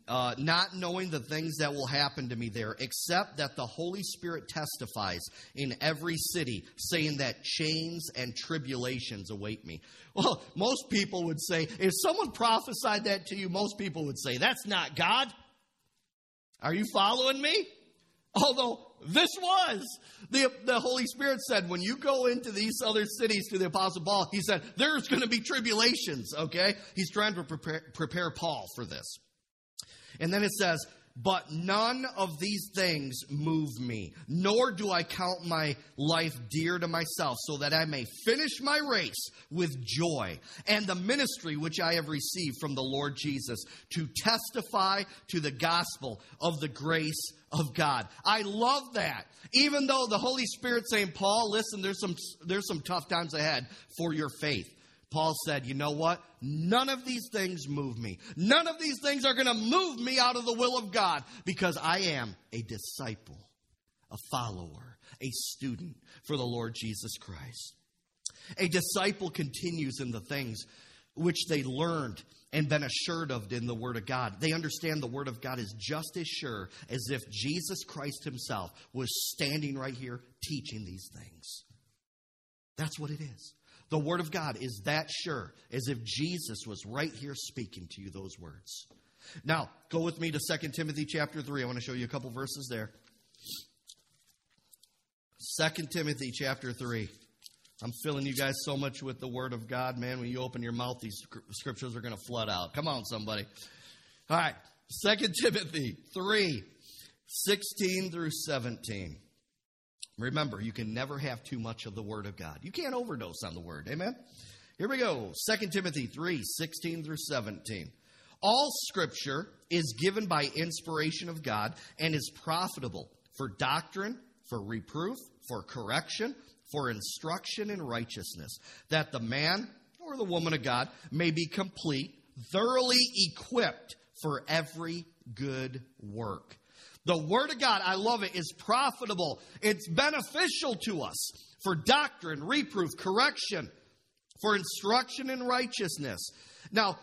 uh, not knowing the things that will happen to me there, except that the Holy Spirit testifies in every city, saying that chains and tribulations await me. Well, most people would say, if someone prophesied that to you, most people would say, that's not God. Are you following me? Although this was. The, the Holy Spirit said, when you go into these other cities to the Apostle Paul, he said, there's going to be tribulations, okay? He's trying to prepare, prepare Paul for this. And then it says, but none of these things move me, nor do I count my life dear to myself, so that I may finish my race with joy and the ministry which I have received from the Lord Jesus to testify to the gospel of the grace of God. I love that. Even though the Holy Spirit saying, Paul, listen, there's some, there's some tough times ahead for your faith. Paul said, You know what? None of these things move me. None of these things are going to move me out of the will of God because I am a disciple, a follower, a student for the Lord Jesus Christ. A disciple continues in the things which they learned and been assured of in the Word of God. They understand the Word of God is just as sure as if Jesus Christ Himself was standing right here teaching these things. That's what it is. The Word of God is that sure, as if Jesus was right here speaking to you those words. Now, go with me to 2 Timothy chapter 3. I want to show you a couple verses there. 2 Timothy chapter 3. I'm filling you guys so much with the Word of God, man. When you open your mouth, these scriptures are going to flood out. Come on, somebody. All right. 2 Timothy 3 16 through 17. Remember, you can never have too much of the Word of God. You can't overdose on the Word. Amen? Here we go. 2 Timothy 3 16 through 17. All Scripture is given by inspiration of God and is profitable for doctrine, for reproof, for correction, for instruction in righteousness, that the man or the woman of God may be complete, thoroughly equipped for every good work. The Word of God, I love it, is profitable. It's beneficial to us for doctrine, reproof, correction, for instruction in righteousness. Now,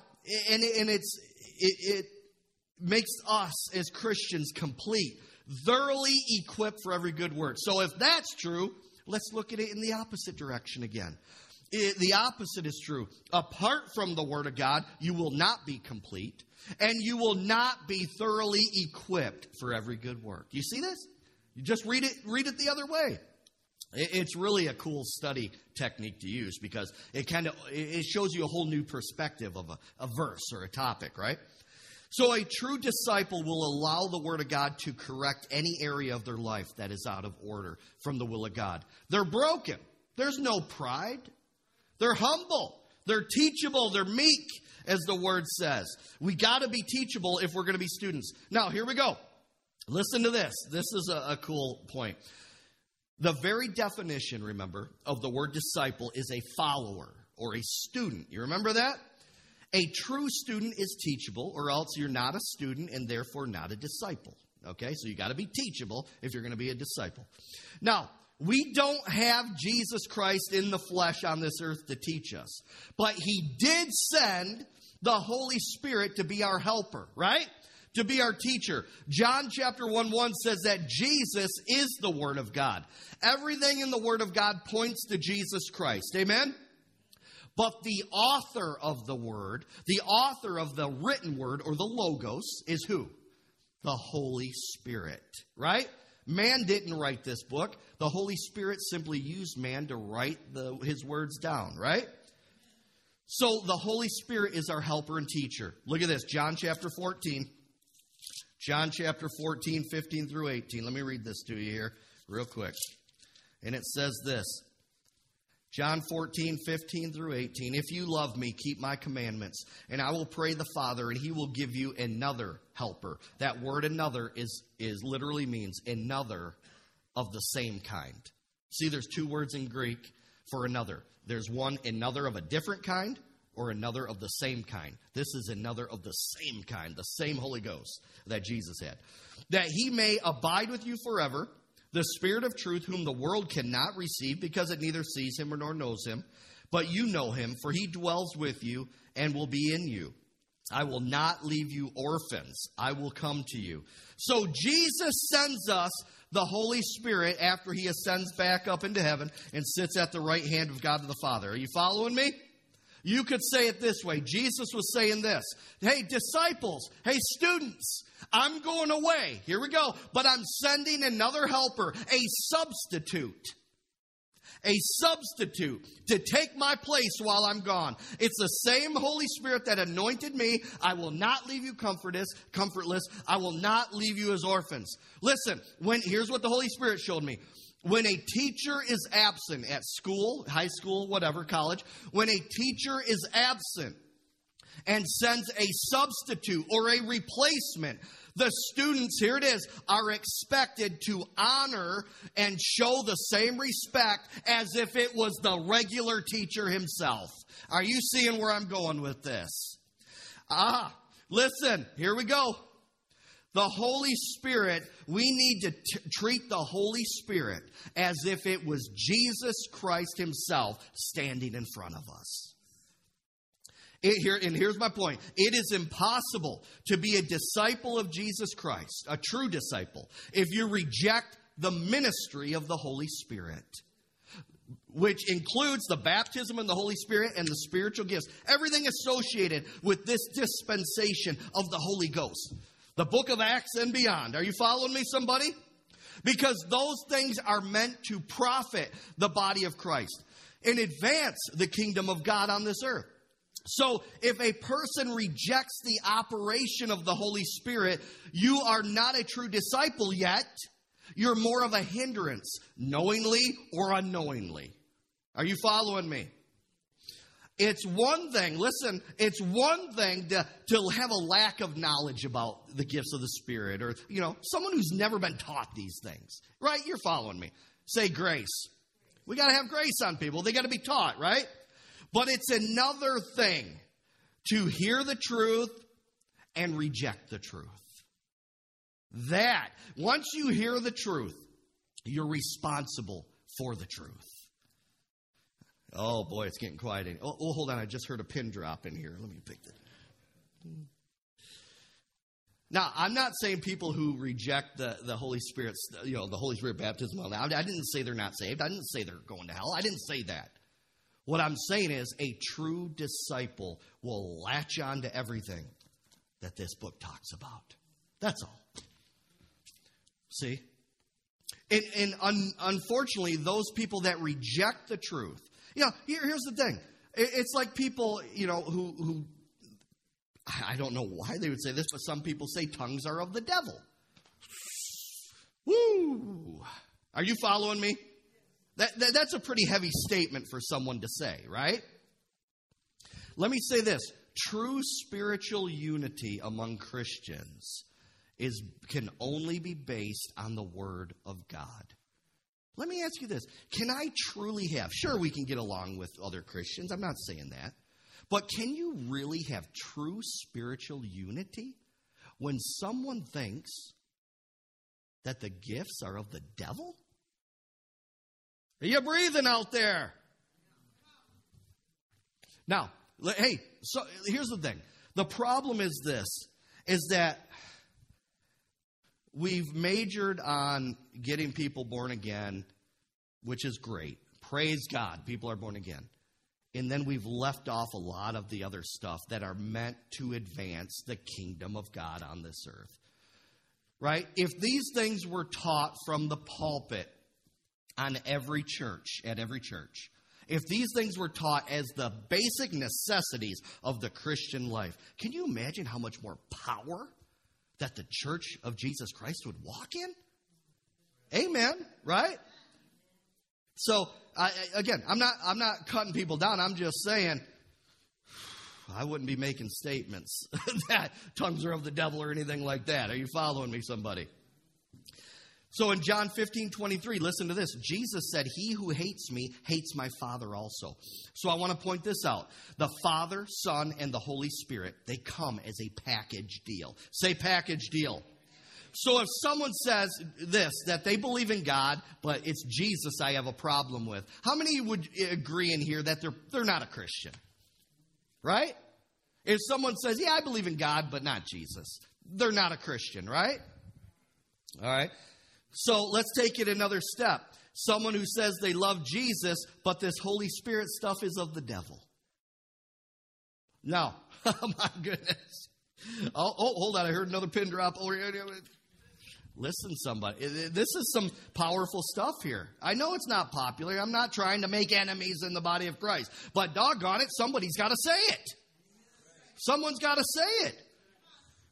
and, and it's, it, it makes us as Christians complete, thoroughly equipped for every good work. So if that's true, let's look at it in the opposite direction again. It, the opposite is true. Apart from the Word of God, you will not be complete and you will not be thoroughly equipped for every good work. You see this? You just read it, read it the other way. It's really a cool study technique to use because it kind of it shows you a whole new perspective of a, a verse or a topic, right? So a true disciple will allow the Word of God to correct any area of their life that is out of order from the will of God. They're broken. There's no pride. They're humble. They're teachable. They're meek as the word says. We got to be teachable if we're going to be students. Now, here we go. Listen to this. This is a, a cool point. The very definition, remember, of the word disciple is a follower or a student. You remember that? A true student is teachable, or else you're not a student and therefore not a disciple. Okay, so you got to be teachable if you're going to be a disciple. Now, we don't have Jesus Christ in the flesh on this earth to teach us, but He did send the Holy Spirit to be our helper, right? To be our teacher. John chapter 1 1 says that Jesus is the Word of God. Everything in the Word of God points to Jesus Christ. Amen? But the author of the Word, the author of the written Word or the Logos, is who? The Holy Spirit, right? Man didn't write this book. The Holy Spirit simply used man to write the, his words down, right? So the Holy Spirit is our helper and teacher. Look at this, John chapter 14. John chapter 14, 15 through 18. Let me read this to you here real quick. And it says this John 14, 15 through 18. If you love me, keep my commandments, and I will pray the Father, and he will give you another helper. That word another is, is literally means another of the same kind. See, there's two words in Greek for another. There's one another of a different kind or another of the same kind. This is another of the same kind, the same Holy Ghost that Jesus had. That he may abide with you forever, the Spirit of truth, whom the world cannot receive because it neither sees him nor knows him. But you know him, for he dwells with you and will be in you. I will not leave you orphans. I will come to you. So Jesus sends us the Holy Spirit after he ascends back up into heaven and sits at the right hand of God the Father. Are you following me? You could say it this way Jesus was saying this Hey, disciples, hey, students, I'm going away. Here we go. But I'm sending another helper, a substitute a substitute to take my place while I'm gone. It's the same Holy Spirit that anointed me. I will not leave you comfortless, comfortless. I will not leave you as orphans. Listen, when here's what the Holy Spirit showed me. When a teacher is absent at school, high school, whatever, college, when a teacher is absent and sends a substitute or a replacement, the students, here it is, are expected to honor and show the same respect as if it was the regular teacher himself. Are you seeing where I'm going with this? Ah, listen, here we go. The Holy Spirit, we need to t- treat the Holy Spirit as if it was Jesus Christ Himself standing in front of us. It, here, and here's my point it is impossible to be a disciple of Jesus Christ, a true disciple, if you reject the ministry of the Holy Spirit. which includes the baptism in the Holy Spirit and the spiritual gifts. Everything associated with this dispensation of the Holy Ghost. The book of Acts and beyond. Are you following me, somebody? Because those things are meant to profit the body of Christ and advance the kingdom of God on this earth. So, if a person rejects the operation of the Holy Spirit, you are not a true disciple yet. You're more of a hindrance, knowingly or unknowingly. Are you following me? It's one thing, listen, it's one thing to, to have a lack of knowledge about the gifts of the Spirit or, you know, someone who's never been taught these things, right? You're following me. Say grace. We got to have grace on people. They got to be taught, right? But it's another thing to hear the truth and reject the truth. That, once you hear the truth, you're responsible for the truth. Oh boy, it's getting quiet. In, oh, oh, hold on. I just heard a pin drop in here. Let me pick that. Now, I'm not saying people who reject the, the Holy Spirit's, you know, the Holy Spirit baptism. I didn't say they're not saved. I didn't say they're going to hell. I didn't say that. What I'm saying is a true disciple will latch on to everything that this book talks about. That's all. See? And, and un, unfortunately, those people that reject the truth, you know, here, here's the thing. It, it's like people, you know, who, who, I don't know why they would say this, but some people say tongues are of the devil. Woo! Are you following me? That, that, that's a pretty heavy statement for someone to say, right? Let me say this true spiritual unity among Christians is, can only be based on the Word of God. Let me ask you this Can I truly have, sure, we can get along with other Christians, I'm not saying that, but can you really have true spiritual unity when someone thinks that the gifts are of the devil? Are you breathing out there? Now, hey, so here's the thing. The problem is this is that we've majored on getting people born again, which is great. Praise God, people are born again. And then we've left off a lot of the other stuff that are meant to advance the kingdom of God on this earth. Right? If these things were taught from the pulpit on every church, at every church, if these things were taught as the basic necessities of the Christian life, can you imagine how much more power that the church of Jesus Christ would walk in? Amen, right? So, I, again, I'm not, I'm not cutting people down. I'm just saying, I wouldn't be making statements that tongues are of the devil or anything like that. Are you following me, somebody? So in John 15, 23, listen to this. Jesus said, He who hates me hates my Father also. So I want to point this out. The Father, Son, and the Holy Spirit, they come as a package deal. Say package deal. So if someone says this, that they believe in God, but it's Jesus I have a problem with, how many would agree in here that they're, they're not a Christian? Right? If someone says, yeah, I believe in God, but not Jesus, they're not a Christian, right? All right. So let's take it another step. Someone who says they love Jesus, but this Holy Spirit stuff is of the devil. Now, oh my goodness. Oh, oh, hold on. I heard another pin drop. Listen, somebody. This is some powerful stuff here. I know it's not popular. I'm not trying to make enemies in the body of Christ. But doggone it, somebody's got to say it. Someone's got to say it.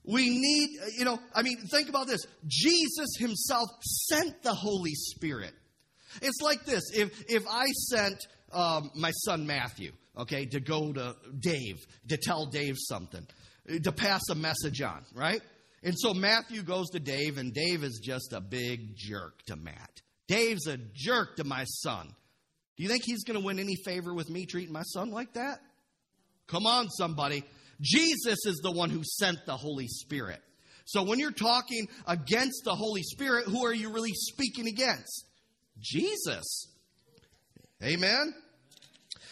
We need, you know, I mean, think about this. Jesus himself sent the Holy Spirit. It's like this if, if I sent um, my son Matthew, okay, to go to Dave, to tell Dave something, to pass a message on, right? And so Matthew goes to Dave, and Dave is just a big jerk to Matt. Dave's a jerk to my son. Do you think he's going to win any favor with me treating my son like that? Come on, somebody. Jesus is the one who sent the Holy Spirit. So when you're talking against the Holy Spirit, who are you really speaking against? Jesus. Amen?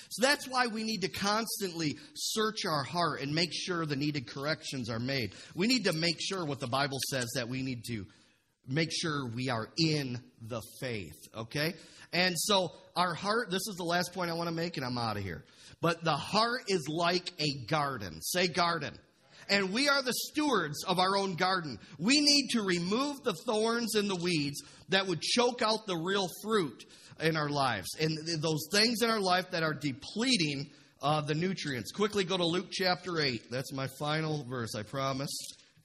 So that's why we need to constantly search our heart and make sure the needed corrections are made. We need to make sure what the Bible says that we need to make sure we are in the faith, okay? And so our heart, this is the last point I want to make, and I'm out of here. But the heart is like a garden. Say garden. And we are the stewards of our own garden. We need to remove the thorns and the weeds that would choke out the real fruit in our lives and those things in our life that are depleting uh, the nutrients. Quickly go to Luke chapter 8. That's my final verse, I promise.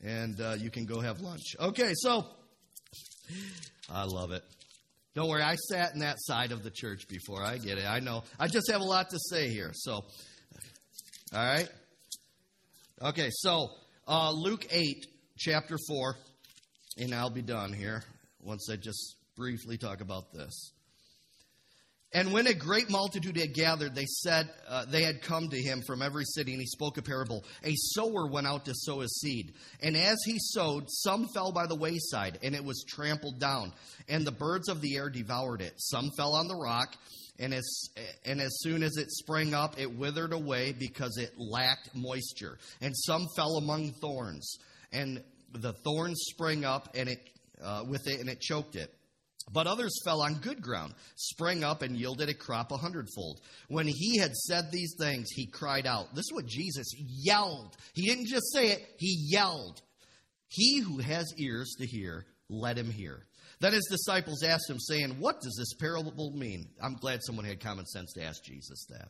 And uh, you can go have lunch. Okay, so I love it. Don't worry, I sat in that side of the church before. I get it. I know. I just have a lot to say here. So, all right. Okay, so uh, Luke 8, chapter 4, and I'll be done here once I just briefly talk about this. And when a great multitude had gathered, they said uh, they had come to him from every city, and he spoke a parable. A sower went out to sow his seed. And as he sowed, some fell by the wayside, and it was trampled down, and the birds of the air devoured it. Some fell on the rock, and as, and as soon as it sprang up, it withered away because it lacked moisture. And some fell among thorns, and the thorns sprang up and it, uh, with it, and it choked it. But others fell on good ground, sprang up, and yielded a crop a hundredfold. When he had said these things, he cried out. This is what Jesus yelled. He didn't just say it, he yelled. He who has ears to hear, let him hear. Then his disciples asked him, saying, What does this parable mean? I'm glad someone had common sense to ask Jesus that.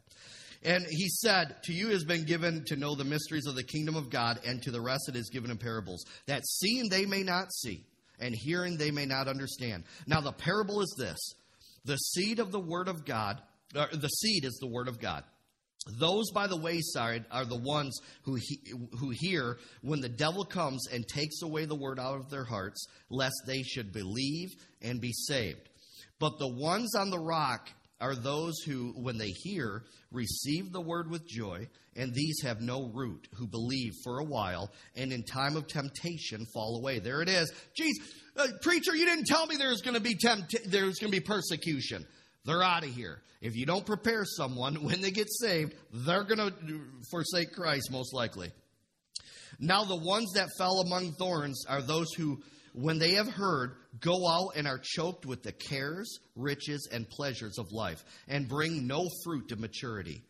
And he said, To you has been given to know the mysteries of the kingdom of God, and to the rest it is given in parables, that seeing they may not see and hearing they may not understand. Now, the parable is this the seed of the word of God, the seed is the word of God. Those by the wayside are the ones who, he, who hear when the devil comes and takes away the word out of their hearts, lest they should believe and be saved. But the ones on the rock are those who, when they hear, receive the word with joy, and these have no root, who believe for a while, and in time of temptation fall away. There it is. Geez, uh, preacher, you didn't tell me there's going to be tempt- there's going to be persecution. They're out of here. If you don't prepare someone when they get saved, they're going to forsake Christ most likely. Now, the ones that fell among thorns are those who when they have heard, go out and are choked with the cares, riches, and pleasures of life, and bring no fruit to maturity.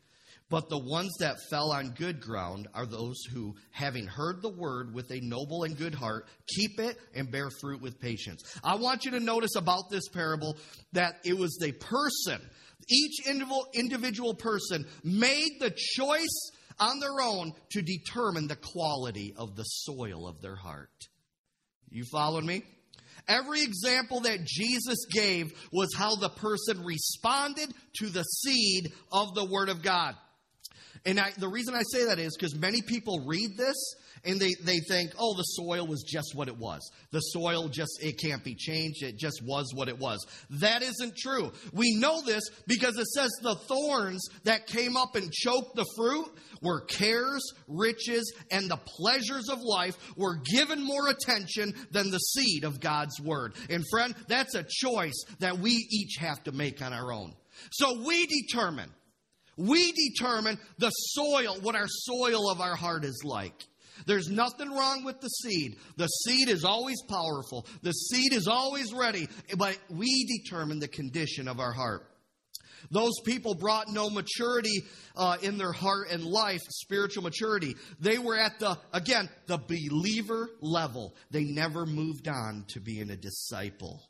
But the ones that fell on good ground are those who, having heard the word with a noble and good heart, keep it and bear fruit with patience. I want you to notice about this parable that it was the person, each individual person made the choice on their own to determine the quality of the soil of their heart. You following me? Every example that Jesus gave was how the person responded to the seed of the Word of God. And I, the reason I say that is because many people read this and they, they think, oh, the soil was just what it was. The soil just, it can't be changed. It just was what it was. That isn't true. We know this because it says the thorns that came up and choked the fruit were cares, riches, and the pleasures of life were given more attention than the seed of God's word. And friend, that's a choice that we each have to make on our own. So we determine we determine the soil, what our soil of our heart is like. There's nothing wrong with the seed. The seed is always powerful. The seed is always ready, but we determine the condition of our heart. Those people brought no maturity uh, in their heart and life, spiritual maturity. They were at the, again, the believer level. They never moved on to being a disciple.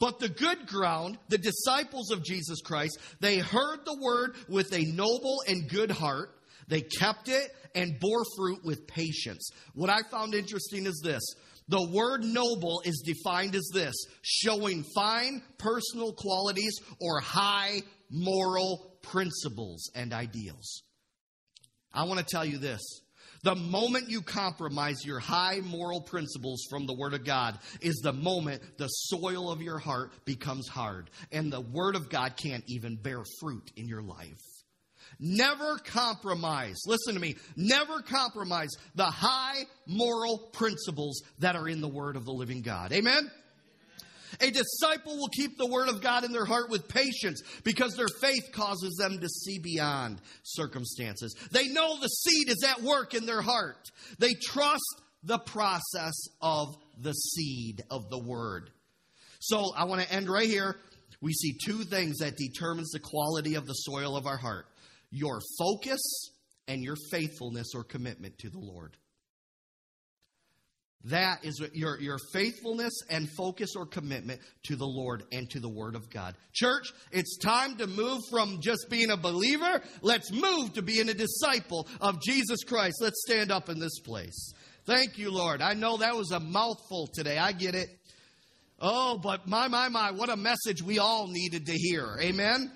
But the good ground, the disciples of Jesus Christ, they heard the word with a noble and good heart. They kept it and bore fruit with patience. What I found interesting is this. The word noble is defined as this showing fine personal qualities or high moral principles and ideals. I want to tell you this the moment you compromise your high moral principles from the Word of God is the moment the soil of your heart becomes hard and the Word of God can't even bear fruit in your life. Never compromise, listen to me, never compromise the high moral principles that are in the Word of the living God. Amen? A disciple will keep the word of God in their heart with patience because their faith causes them to see beyond circumstances. They know the seed is at work in their heart. They trust the process of the seed of the word. So I want to end right here. We see two things that determines the quality of the soil of our heart. Your focus and your faithfulness or commitment to the Lord. That is your, your faithfulness and focus or commitment to the Lord and to the Word of God. Church, it's time to move from just being a believer. Let's move to being a disciple of Jesus Christ. Let's stand up in this place. Thank you, Lord. I know that was a mouthful today. I get it. Oh, but my, my, my, what a message we all needed to hear. Amen.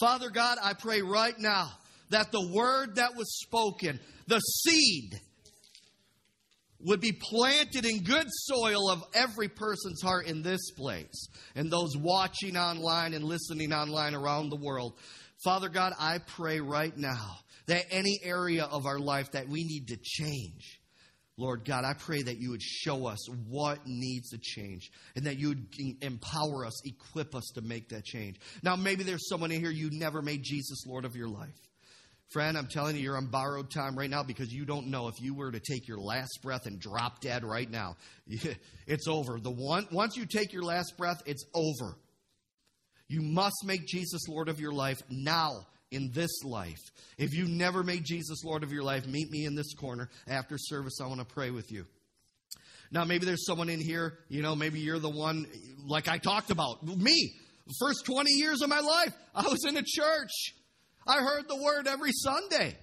Father God, I pray right now that the word that was spoken, the seed, would be planted in good soil of every person's heart in this place and those watching online and listening online around the world. Father God, I pray right now that any area of our life that we need to change, Lord God, I pray that you would show us what needs to change and that you would empower us, equip us to make that change. Now, maybe there's someone in here you never made Jesus Lord of your life. Friend, I'm telling you, you're on borrowed time right now because you don't know if you were to take your last breath and drop dead right now, it's over. The one once you take your last breath, it's over. You must make Jesus Lord of your life now in this life. If you never made Jesus Lord of your life, meet me in this corner after service. I want to pray with you. Now, maybe there's someone in here, you know, maybe you're the one, like I talked about, me. First 20 years of my life, I was in a church. I heard the word every Sunday.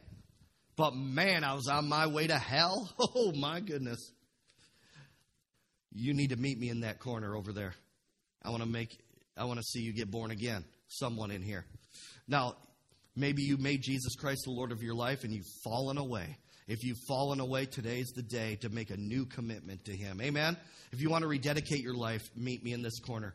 But man, I was on my way to hell. Oh my goodness. You need to meet me in that corner over there. I want to make I want to see you get born again. Someone in here. Now, maybe you made Jesus Christ the Lord of your life and you've fallen away. If you've fallen away, today's the day to make a new commitment to Him. Amen? If you want to rededicate your life, meet me in this corner.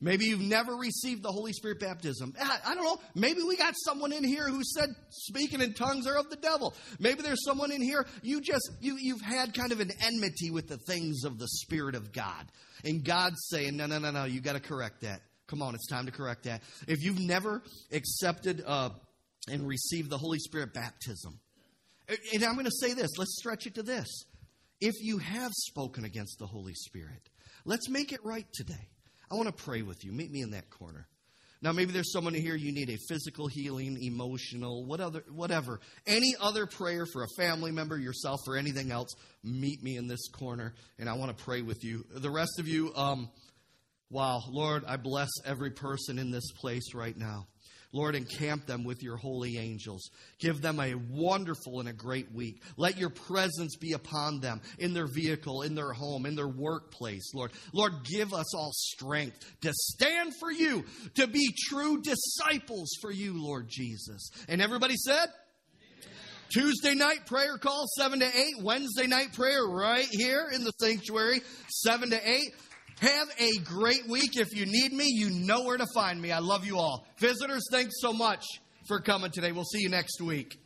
Maybe you've never received the Holy Spirit baptism. I don't know. Maybe we got someone in here who said speaking in tongues are of the devil. Maybe there's someone in here you just you you've had kind of an enmity with the things of the Spirit of God. And God's saying, "No, no, no, no, you got to correct that. Come on, it's time to correct that." If you've never accepted uh, and received the Holy Spirit baptism. And I'm going to say this, let's stretch it to this. If you have spoken against the Holy Spirit, let's make it right today. I want to pray with you. Meet me in that corner. Now, maybe there's someone here you need a physical healing, emotional, what other, whatever. Any other prayer for a family member, yourself, or anything else, meet me in this corner, and I want to pray with you. The rest of you, um, wow, Lord, I bless every person in this place right now. Lord, encamp them with your holy angels. Give them a wonderful and a great week. Let your presence be upon them in their vehicle, in their home, in their workplace, Lord. Lord, give us all strength to stand for you, to be true disciples for you, Lord Jesus. And everybody said, Tuesday night prayer call, 7 to 8. Wednesday night prayer right here in the sanctuary, 7 to 8. Have a great week. If you need me, you know where to find me. I love you all. Visitors, thanks so much for coming today. We'll see you next week.